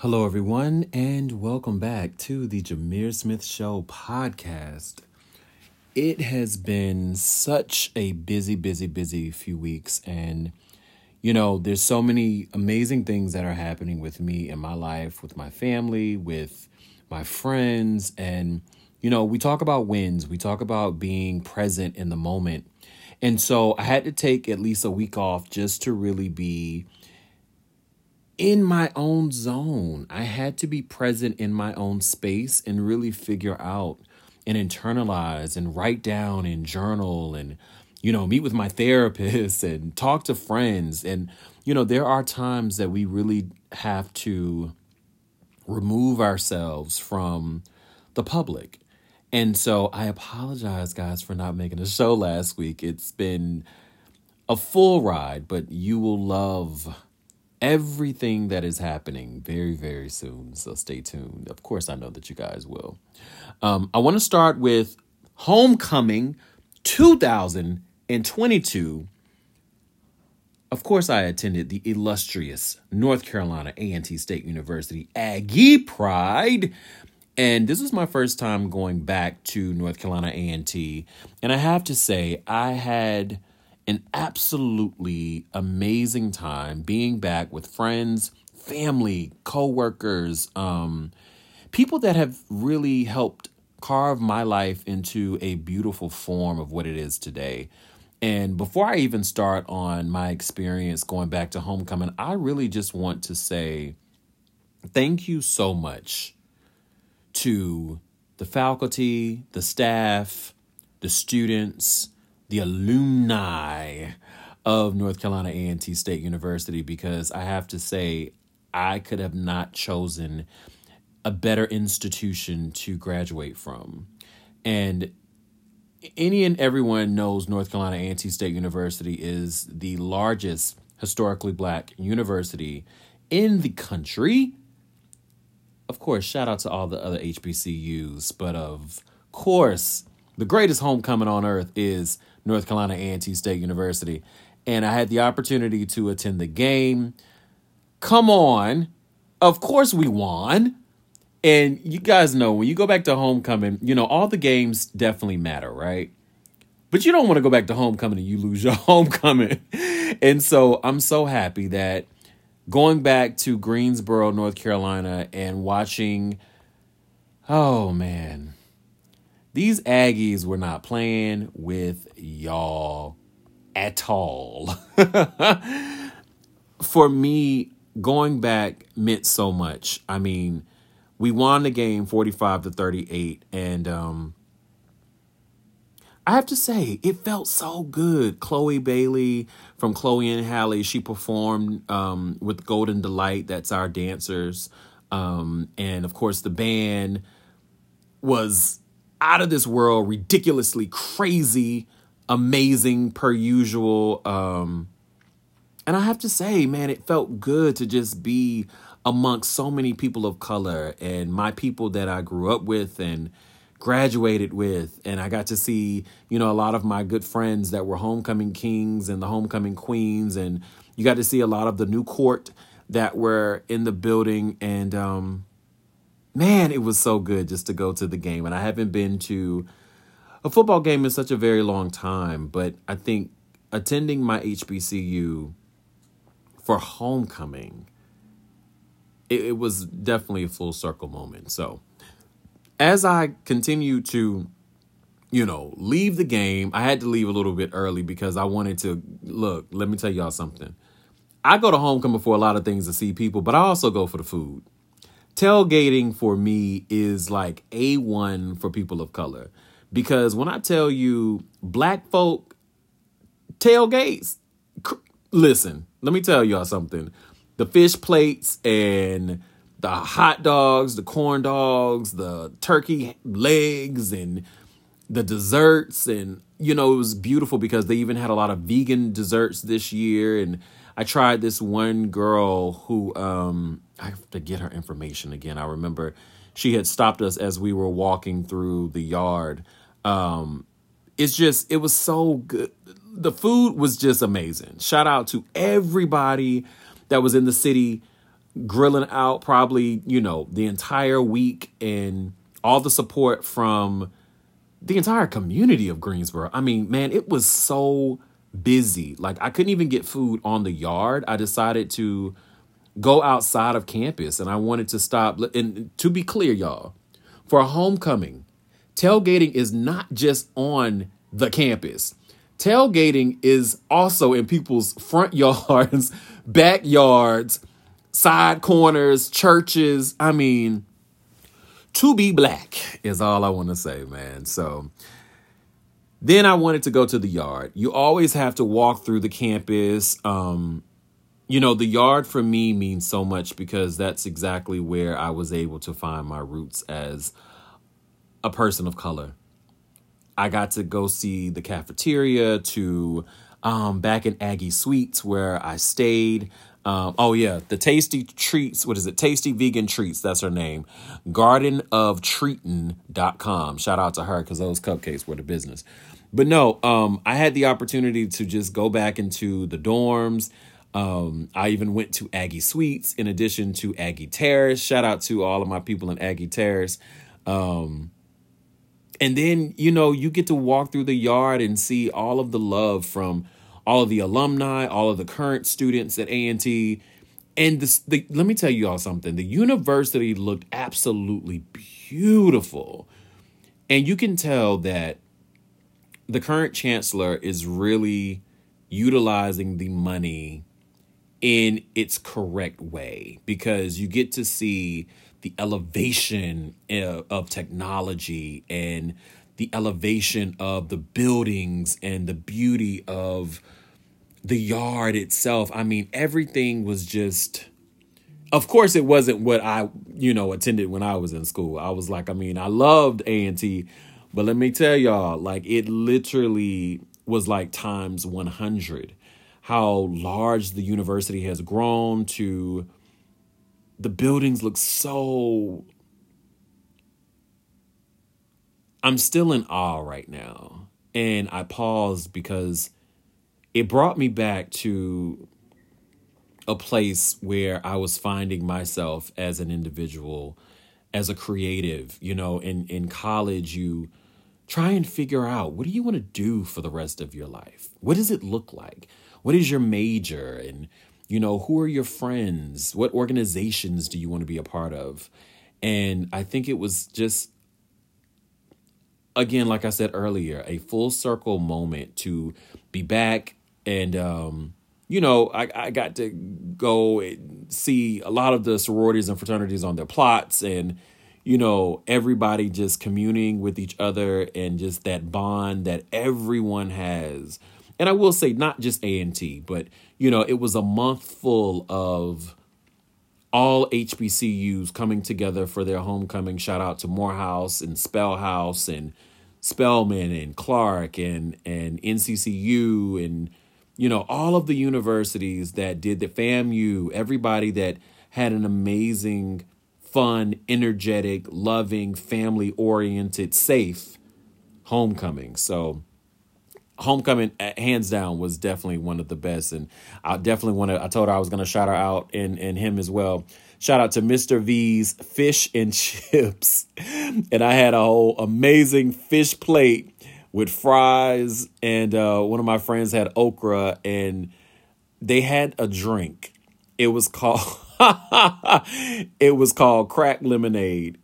Hello, everyone, and welcome back to the Jamir Smith Show podcast. It has been such a busy, busy, busy few weeks, and you know, there's so many amazing things that are happening with me in my life, with my family, with my friends, and you know, we talk about wins, we talk about being present in the moment. And so I had to take at least a week off just to really be in my own zone. I had to be present in my own space and really figure out and internalize and write down and journal and, you know, meet with my therapist and talk to friends. And, you know, there are times that we really have to remove ourselves from the public. And so I apologize, guys, for not making a show last week. It's been a full ride, but you will love everything that is happening very, very soon. So stay tuned. Of course, I know that you guys will. Um, I want to start with Homecoming 2022. Of course, I attended the illustrious North Carolina A&T State University Aggie Pride. And this was my first time going back to North Carolina A&T. And I have to say, I had an absolutely amazing time being back with friends, family, coworkers, um, people that have really helped carve my life into a beautiful form of what it is today. And before I even start on my experience going back to homecoming, I really just want to say thank you so much to the faculty, the staff, the students, the alumni of North Carolina A&T State University because I have to say I could have not chosen a better institution to graduate from. And any and everyone knows North Carolina A&T State University is the largest historically black university in the country. Of course, shout out to all the other HBCUs, but of course, the greatest homecoming on earth is North Carolina A&T State University, and I had the opportunity to attend the game. Come on. Of course we won. And you guys know when you go back to homecoming, you know, all the games definitely matter, right? But you don't want to go back to homecoming and you lose your homecoming. and so I'm so happy that going back to Greensboro, North Carolina and watching oh man, these Aggies were not playing with y'all at all. For me, going back meant so much. I mean, we won the game 45 to 38 and um I have to say, it felt so good. Chloe Bailey from Chloe and Halle, she performed um, with Golden Delight. That's our dancers. Um, and of course, the band was out of this world, ridiculously crazy, amazing per usual. Um, and I have to say, man, it felt good to just be amongst so many people of color and my people that I grew up with and graduated with. And I got to see, you know, a lot of my good friends that were homecoming kings and the homecoming queens. And you got to see a lot of the new court that were in the building. And, um, man, it was so good just to go to the game. And I haven't been to a football game in such a very long time, but I think attending my HBCU for homecoming, it, it was definitely a full circle moment. So as I continue to you know, leave the game. I had to leave a little bit early because I wanted to look. Let me tell y'all something. I go to homecoming for a lot of things to see people, but I also go for the food tailgating for me is like A1 for people of color. Because when I tell you black folk tailgates, listen, let me tell y'all something. The fish plates and the hot dogs, the corn dogs, the turkey legs, and the desserts. And, you know, it was beautiful because they even had a lot of vegan desserts this year. And I tried this one girl who um I have to get her information again. I remember she had stopped us as we were walking through the yard. Um it's just it was so good. The food was just amazing. Shout out to everybody that was in the city grilling out probably, you know, the entire week and all the support from the entire community of Greensboro. I mean, man, it was so busy. Like I couldn't even get food on the yard. I decided to go outside of campus and I wanted to stop and to be clear, y'all, for homecoming, tailgating is not just on the campus. Tailgating is also in people's front yards, backyards, side corners, churches. I mean, to be black is all I want to say, man. So then I wanted to go to the yard. You always have to walk through the campus. Um, you know, the yard for me means so much because that's exactly where I was able to find my roots as a person of color. I got to go see the cafeteria to um, back in Aggie Suites where I stayed. Um, oh yeah, the Tasty Treats. What is it? Tasty Vegan Treats. That's her name. Gardenoftriton.com. Shout out to her because those cupcakes were the business. But no, um, I had the opportunity to just go back into the dorms. Um, I even went to Aggie Suites in addition to Aggie Terrace. Shout out to all of my people in Aggie Terrace. Um, and then you know you get to walk through the yard and see all of the love from all of the alumni all of the current students at a&t and this, the, let me tell you all something the university looked absolutely beautiful and you can tell that the current chancellor is really utilizing the money in its correct way because you get to see the elevation uh, of technology and the elevation of the buildings and the beauty of the yard itself. I mean, everything was just of course it wasn't what I, you know, attended when I was in school. I was like, I mean, I loved A&T, but let me tell y'all, like it literally was like times 100 how large the university has grown to the buildings look so I'm still in awe right now. And I paused because it brought me back to a place where I was finding myself as an individual, as a creative. You know, in, in college, you try and figure out what do you want to do for the rest of your life? What does it look like? What is your major? And you know, who are your friends? What organizations do you want to be a part of? And I think it was just, again, like I said earlier, a full circle moment to be back. And, um, you know, I, I got to go and see a lot of the sororities and fraternities on their plots and, you know, everybody just communing with each other and just that bond that everyone has. And I will say, not just A&T, but you know, it was a month full of all HBCUs coming together for their homecoming. Shout out to Morehouse and Spellhouse and Spelman and Clark and and NCCU and you know all of the universities that did the FAMU. Everybody that had an amazing, fun, energetic, loving, family oriented, safe homecoming. So homecoming uh, hands down was definitely one of the best. And i definitely want to i told her i was going to shout her out and and him as well. Shout out to mr v's fish and chips. And i had a whole amazing fish plate with fries. And uh, one of my friends had okra and they had a drink. It was called it was called crack lemonade.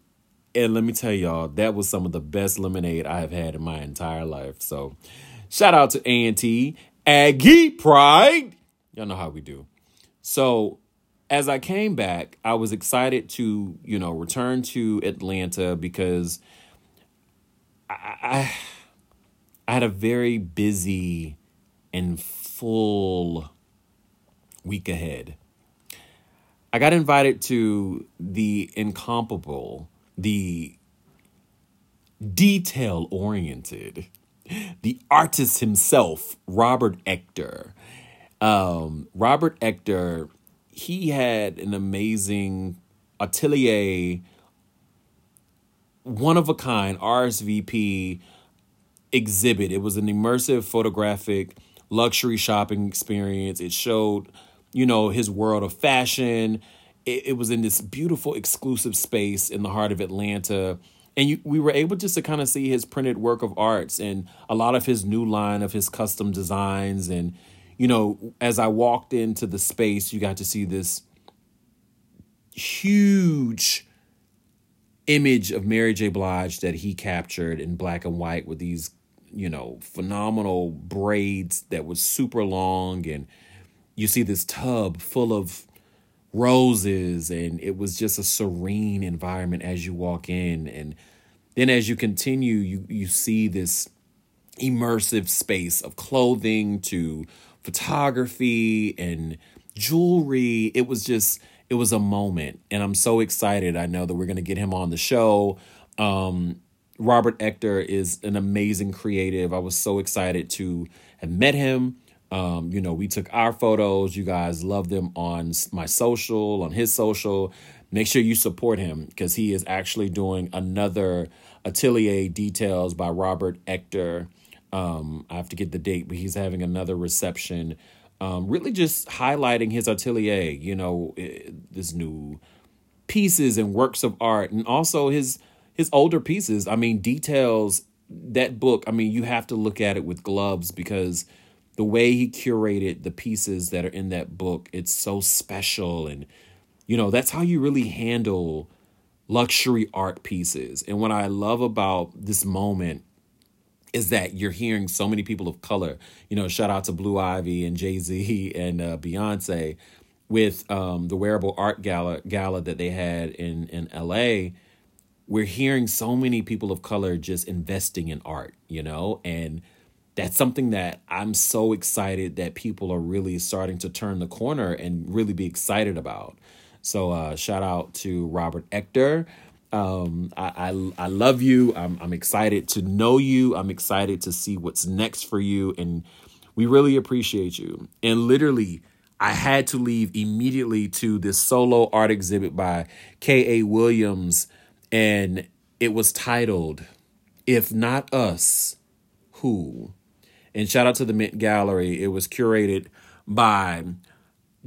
And let me tell y'all that was some of the best lemonade i have had in my entire life. So Shout out to A&T, Aggie Pride. Y'all know how we do. So as I came back, I was excited to, you know, return to Atlanta because I, I, I had a very busy and full week ahead. I got invited to the incomparable, the detail oriented the artist himself, Robert Ector. Um, Robert Ector, he had an amazing atelier, one of a kind RSVP exhibit. It was an immersive photographic luxury shopping experience. It showed, you know, his world of fashion. it, it was in this beautiful exclusive space in the heart of Atlanta. And you, we were able just to kind of see his printed work of arts and a lot of his new line of his custom designs. And, you know, as I walked into the space, you got to see this huge image of Mary J. Blige that he captured in black and white with these, you know, phenomenal braids that was super long. And you see this tub full of roses and it was just a serene environment as you walk in. And then as you continue you you see this immersive space of clothing to photography and jewelry. It was just it was a moment and i'm so excited. I know that we're going to get him on the show. Um, robert ector is an amazing creative. I was so excited to have met him um, you know, we took our photos. You guys love them on my social, on his social. Make sure you support him because he is actually doing another Atelier Details by Robert Ector. Um, I have to get the date, but he's having another reception. Um, really just highlighting his atelier, you know, this new pieces and works of art, and also his his older pieces. I mean, details that book. I mean, you have to look at it with gloves because the way he curated the pieces that are in that book, it's so special. And, you know, that's how you really handle luxury art pieces. And what I love about this moment is that you're hearing so many people of color. You know, shout out to Blue Ivy and Jay Z and uh, Beyonce with um, the wearable art gala gala that they had in in L.A. We're hearing so many people of color just investing in art, you know, and that's something that I'm so excited that people are really starting to turn the corner and really be excited about. So uh, shout out to Robert Ector. Um, I, I, I love you. I'm I'm excited to know you. I'm excited to see what's next for you, and we really appreciate you. And literally, I had to leave immediately to this solo art exhibit by K. A. Williams, and it was titled "If Not Us, Who." And shout out to the Mint Gallery. It was curated by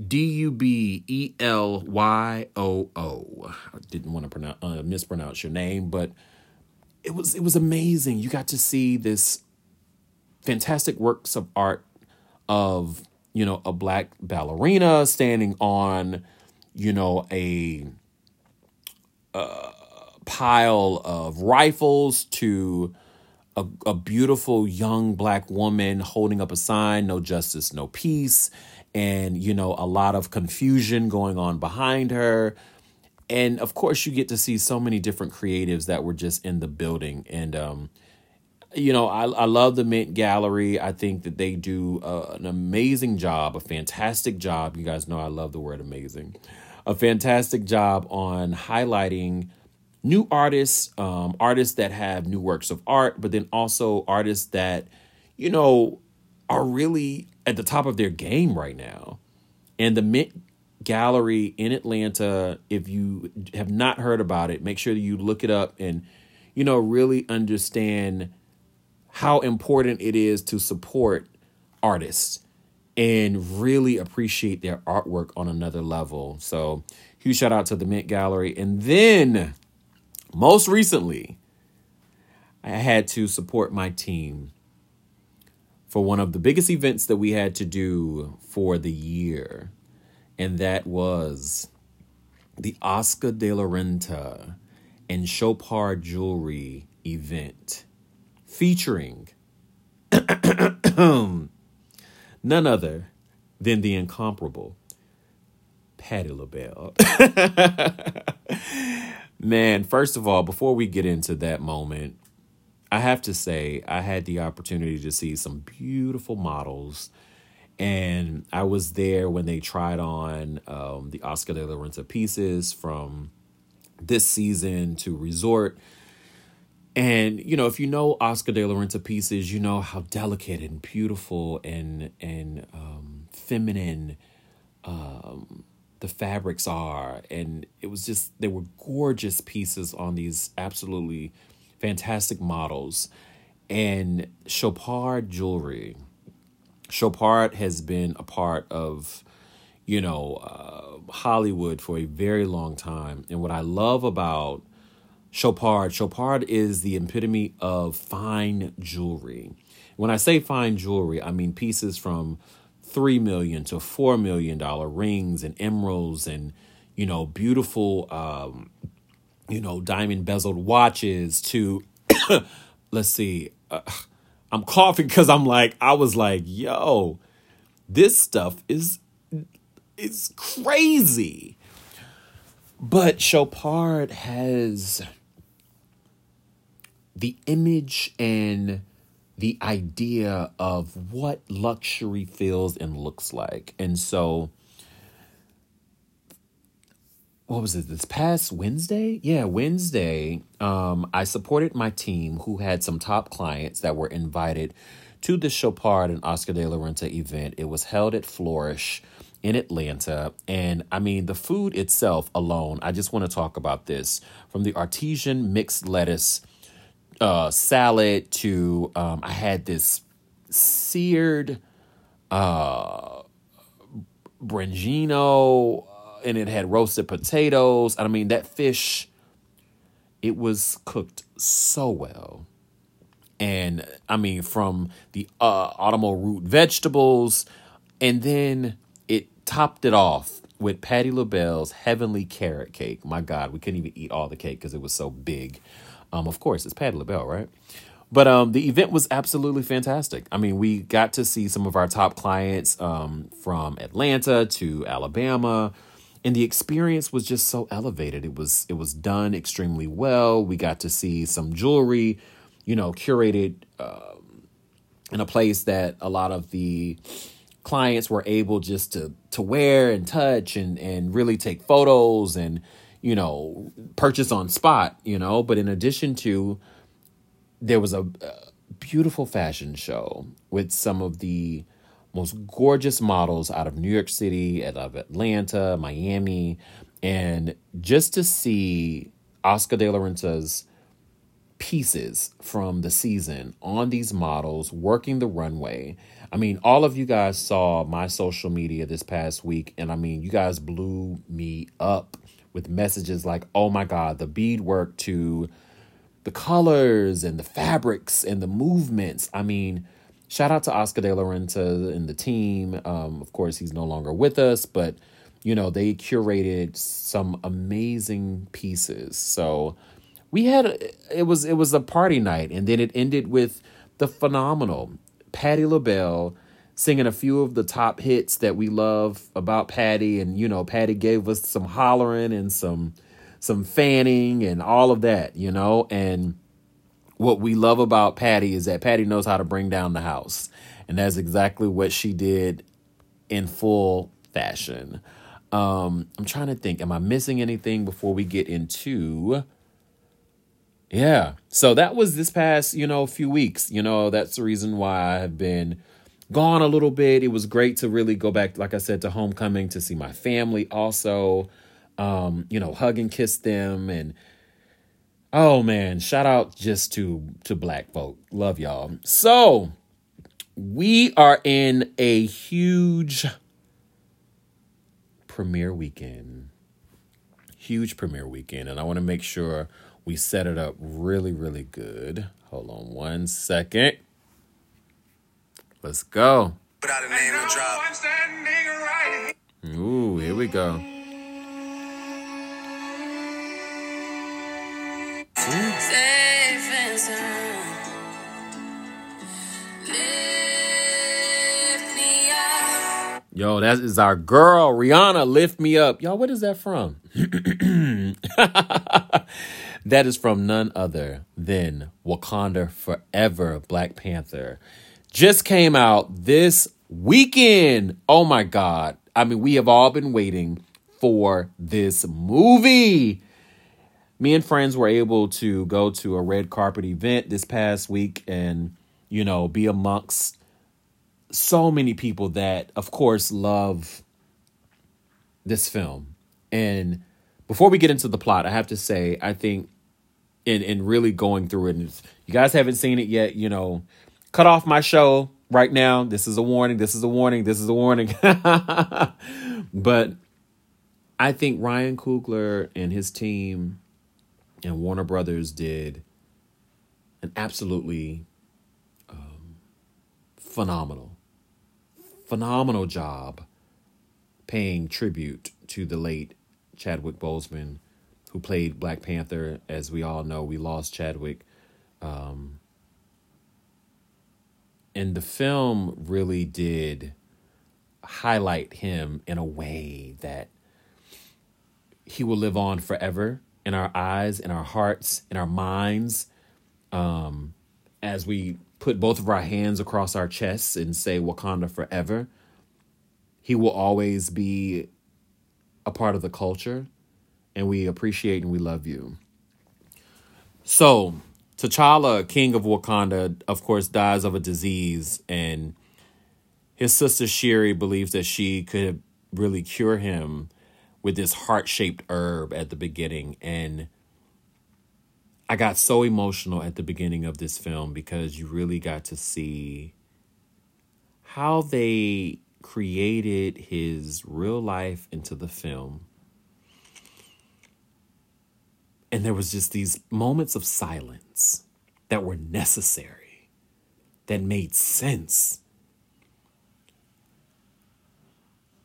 D U B E L Y O O. I didn't want to pronounce uh, mispronounce your name, but it was it was amazing. You got to see this fantastic works of art of you know a black ballerina standing on you know a, a pile of rifles to a, a beautiful young black woman holding up a sign, no justice, no peace, and, you know, a lot of confusion going on behind her. And of course, you get to see so many different creatives that were just in the building. And, um, you know, I, I love the Mint Gallery. I think that they do uh, an amazing job, a fantastic job. You guys know I love the word amazing. A fantastic job on highlighting new artists, um, artists that have new works of art, but then also artists that, you know, are really at the top of their game right now. And the Mint Gallery in Atlanta, if you have not heard about it, make sure that you look it up and, you know, really understand how important it is to support artists and really appreciate their artwork on another level. So, huge shout out to the Mint Gallery. And then most recently, I had to support my team for one of the biggest events that we had to do for the year, and that was the Oscar de la Renta and Chopard Jewelry event featuring none other than the incomparable Patti LaBelle. Man, first of all, before we get into that moment, I have to say I had the opportunity to see some beautiful models. And I was there when they tried on um, the Oscar de la Renta pieces from this season to Resort. And you know, if you know Oscar de la Renta pieces, you know how delicate and beautiful and and um, feminine um, the fabrics are and it was just they were gorgeous pieces on these absolutely fantastic models and Chopard jewelry Chopard has been a part of you know, uh, Hollywood for a very long time. And what I love about Chopard, Chopard is the epitome of fine jewelry. When I say fine jewelry, I mean pieces from three million to four million dollar rings and emeralds and you know beautiful um, you know diamond bezeled watches to let's see uh, i'm coughing because i'm like i was like yo this stuff is is crazy. But chopard has the image and the idea of what luxury feels and looks like. And so, what was it this past Wednesday? Yeah, Wednesday. Um, I supported my team who had some top clients that were invited to the Chopard and Oscar de la Renta event. It was held at Flourish in Atlanta. And I mean, the food itself alone, I just want to talk about this from the artesian mixed lettuce uh, salad to um, I had this seared uh, Branzino uh, and it had roasted potatoes. I mean, that fish, it was cooked so well. And I mean, from the uh, autumnal root vegetables, and then it topped it off with Patti LaBelle's heavenly carrot cake. My God, we couldn't even eat all the cake because it was so big. Um, of course, it's Patti LaBelle, right? But um, the event was absolutely fantastic. I mean, we got to see some of our top clients um, from Atlanta to Alabama, and the experience was just so elevated. It was it was done extremely well. We got to see some jewelry, you know, curated um, in a place that a lot of the clients were able just to to wear and touch and and really take photos and you know, purchase on spot, you know, but in addition to there was a, a beautiful fashion show with some of the most gorgeous models out of New York City, out of Atlanta, Miami, and just to see Oscar de la Renta's pieces from the season on these models working the runway. I mean, all of you guys saw my social media this past week, and I mean, you guys blew me up with messages like, oh my God, the beadwork to the colors and the fabrics and the movements. I mean, shout out to Oscar de la Renta and the team. Um, of course, he's no longer with us, but you know, they curated some amazing pieces. So we had it was it was a party night, and then it ended with the phenomenal Patti LaBelle singing a few of the top hits that we love about Patti. And, you know, Patti gave us some hollering and some some fanning and all of that, you know. And what we love about Patti is that Patti knows how to bring down the house. And that's exactly what she did in full fashion. Um, I'm trying to think, am I missing anything before we get into yeah. So that was this past, you know, few weeks. You know, that's the reason why I have been gone a little bit. It was great to really go back, like I said, to homecoming to see my family also, um, you know, hug and kiss them. And oh man, shout out just to to black folk. Love y'all. So we are in a huge premiere weekend. Huge premiere weekend. And I want to make sure we set it up really, really good. Hold on one second. Let's go. Without a name and drop. Ooh, here we go. Yo, that is our girl, Rihanna. Lift me up. Y'all, what is that from? that is from none other than Wakanda Forever Black Panther just came out this weekend. Oh my God. I mean, we have all been waiting for this movie. Me and friends were able to go to a red carpet event this past week and, you know, be amongst so many people that, of course, love this film. And before we get into the plot, I have to say, I think in in really going through it, and you guys haven't seen it yet, you know, cut off my show right now. This is a warning. This is a warning. This is a warning. but I think Ryan Coogler and his team and Warner Brothers did an absolutely um, phenomenal, phenomenal job paying tribute to the late Chadwick Boseman, who played Black Panther. As we all know, we lost Chadwick. Um, and the film really did highlight him in a way that he will live on forever in our eyes, in our hearts, in our minds. Um, as we put both of our hands across our chests and say Wakanda forever, he will always be a part of the culture, and we appreciate and we love you. So, T'Challa, king of Wakanda, of course, dies of a disease, and his sister Shuri believes that she could really cure him with this heart shaped herb at the beginning. And I got so emotional at the beginning of this film because you really got to see how they created his real life into the film. And there was just these moments of silence that were necessary, that made sense.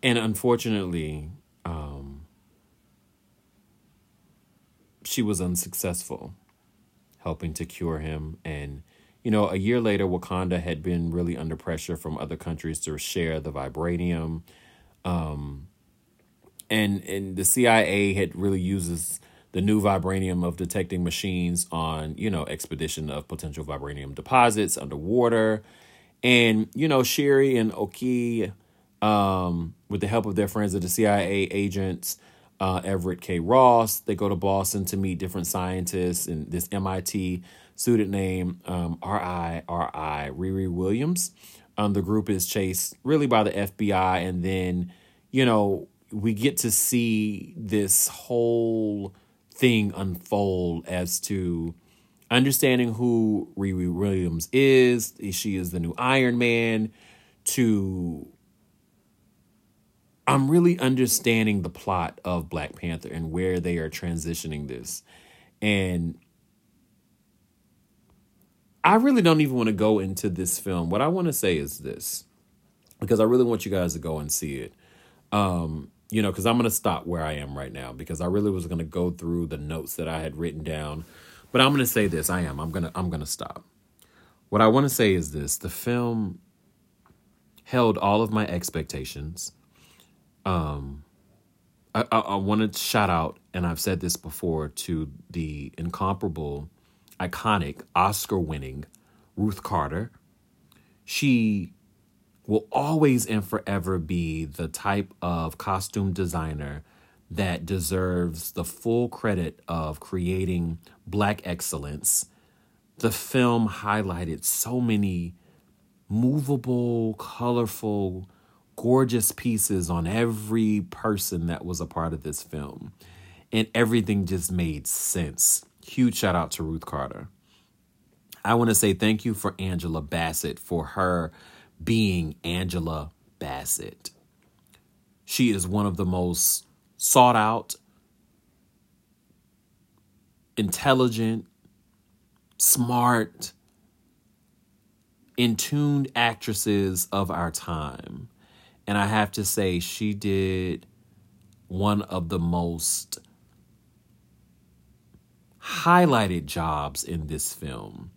And unfortunately, um, she was unsuccessful helping to cure him. And, you know, a year later, Wakanda had been really under pressure from other countries to share the vibranium. Um, and, and the CIA had really uses the new vibranium of detecting machines on, you know, expedition of potential vibranium deposits underwater. And, you know, Shuri and Oki um, with the help of their friends at the CIA agents, uh, Everett K. Ross. They go to Boston to meet different scientists and this MIT student named um, R.I. R.I. Riri Williams. Um, the group is chased really by the FBI, and then, you know, we get to see this whole thing unfold as to understanding who Riri Williams is. She is the new Iron Man. To I'm really understanding the plot of Black Panther and where they are transitioning this. And I really don't even want to go into this film. What I want to say is this, because I really want you guys to go and see it. Um, you know, because I'm going to stop where I am right now because I really was going to go through the notes that I had written down. But I'm going to say this. I am. I'm going to I'm going to stop. What I want to say is this. The film held all of my expectations um, I, I, I wanted to shout out, and I've said this before, to the incomparable, iconic, Oscar winning Ruth Carter. She will always and forever be the type of costume designer that deserves the full credit of creating black excellence. The film highlighted so many movable, colorful, gorgeous pieces on every person that was a part of this film. And everything just made sense. Huge shout out to Ruth Carter. I want to say thank you for Angela Bassett for her being Angela Bassett. She is one of the most sought out, intelligent, smart, in tuned actresses of our time. And I have to say, she did one of the most highlighted jobs in this film.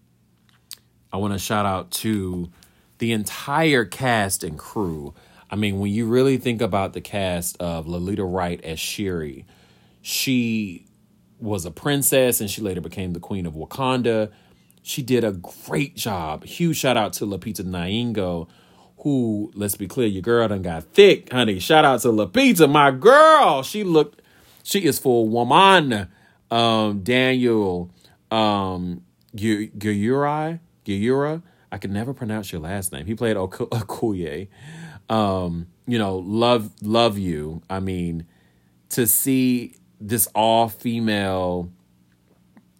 I want to shout out to the entire cast and crew. I mean, when you really think about the cast of Lolita Wright as Shuri, she was a princess and she later became the queen of Wakanda. She did a great job. Huge shout out to Lupita Nyong'o who, let's be clear, your girl done got thick, honey. Shout out to Lupita, my girl. She looked, she is full woman. Um, Daniel, um, Guyura, Guyura. I can never pronounce your last name. He played Okoye. Um, you know, love, love you. I mean, to see this all female,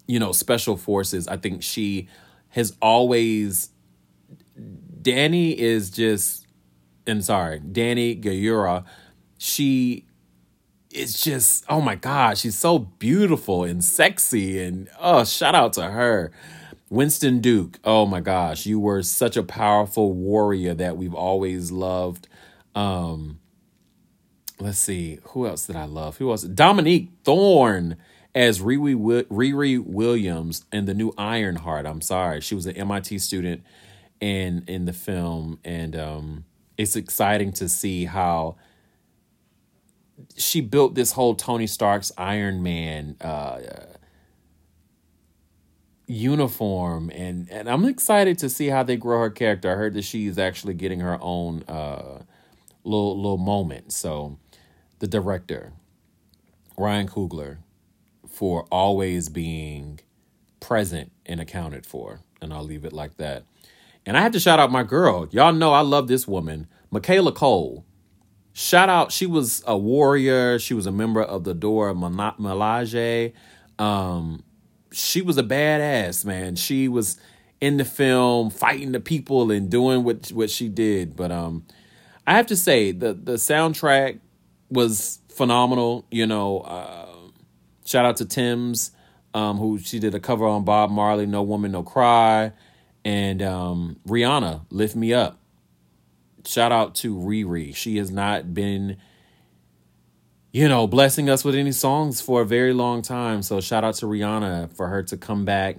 you know, special forces, I think she has always Danny is just, and sorry, Danny Gurira, she is just, oh my God, she's so beautiful and sexy. And oh, shout out to her. Winston Duke, oh my gosh, you were such a powerful warrior that we've always loved. Um, let's see, who else did I love? Who else? Dominique Thorne as Riri, Williams in the new Ironheart. I'm sorry, she was an MIT student in in the film, and um, it's exciting to see how she built this whole Tony Stark's Iron Man uh, uniform, and and I'm excited to see how they grow her character. I heard that she's actually getting her own uh, little little moment. So, the director Ryan Coogler for always being present and accounted for, and I'll leave it like that. And I have to shout out my girl. Y'all know I love this woman, Michaela Coel. Shout out, she was a warrior. She was a member of the Dora Milaje. Um, she was a badass, man. She was in the film fighting the people and doing what what she did. But um, I have to say the the soundtrack was phenomenal. You know, uh, shout out to Tems, um, who she did a cover on Bob Marley, "No Woman, No Cry." And um, Rihanna, Lift Me Up. Shout out to Riri. She has not been, you know, blessing us with any songs for a very long time. So shout out to Rihanna for her to come back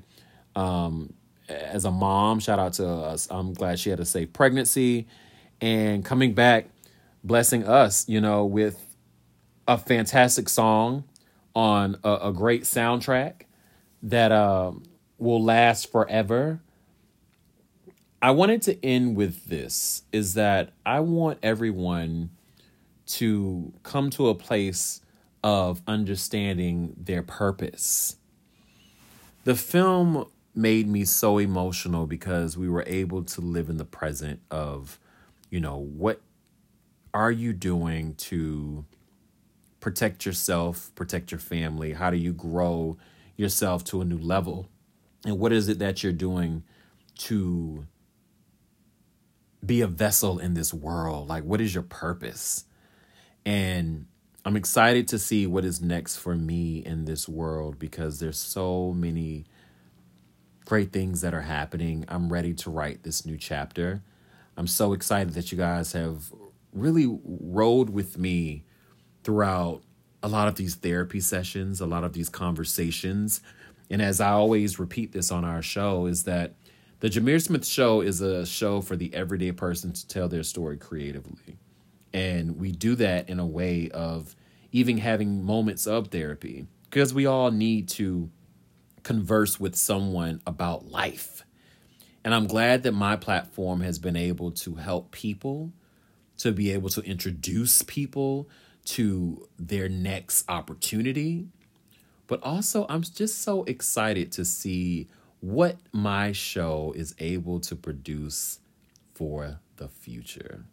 um, as a mom. Shout out to us. I'm glad she had a safe pregnancy and coming back, blessing us, you know, with a fantastic song on a, a great soundtrack that um, will last forever I wanted to end with this is that I want everyone to come to a place of understanding their purpose. The film made me so emotional because we were able to live in the present of, you know, what are you doing to protect yourself, protect your family? How do you grow yourself to a new level? And what is it that you're doing to be a vessel in this world? Like, what is your purpose? And I'm excited to see what is next for me in this world because there's so many great things that are happening. I'm ready to write this new chapter. I'm so excited that you guys have really rode with me throughout a lot of these therapy sessions, a lot of these conversations. And as I always repeat this on our show, is that the Jamir Smith Show is a show for the everyday person to tell their story creatively. And we do that in a way of even having moments of therapy because we all need to converse with someone about life. And I'm glad that my platform has been able to help people to be able to introduce people to their next opportunity. But also, I'm just so excited to see what my show is able to produce for the future.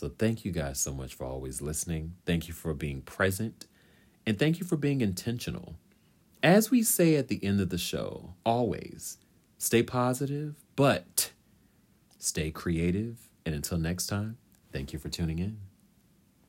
So, thank you guys so much for always listening. Thank you for being present. And thank you for being intentional. As we say at the end of the show, always stay positive, but stay creative. And until next time, thank you for tuning in.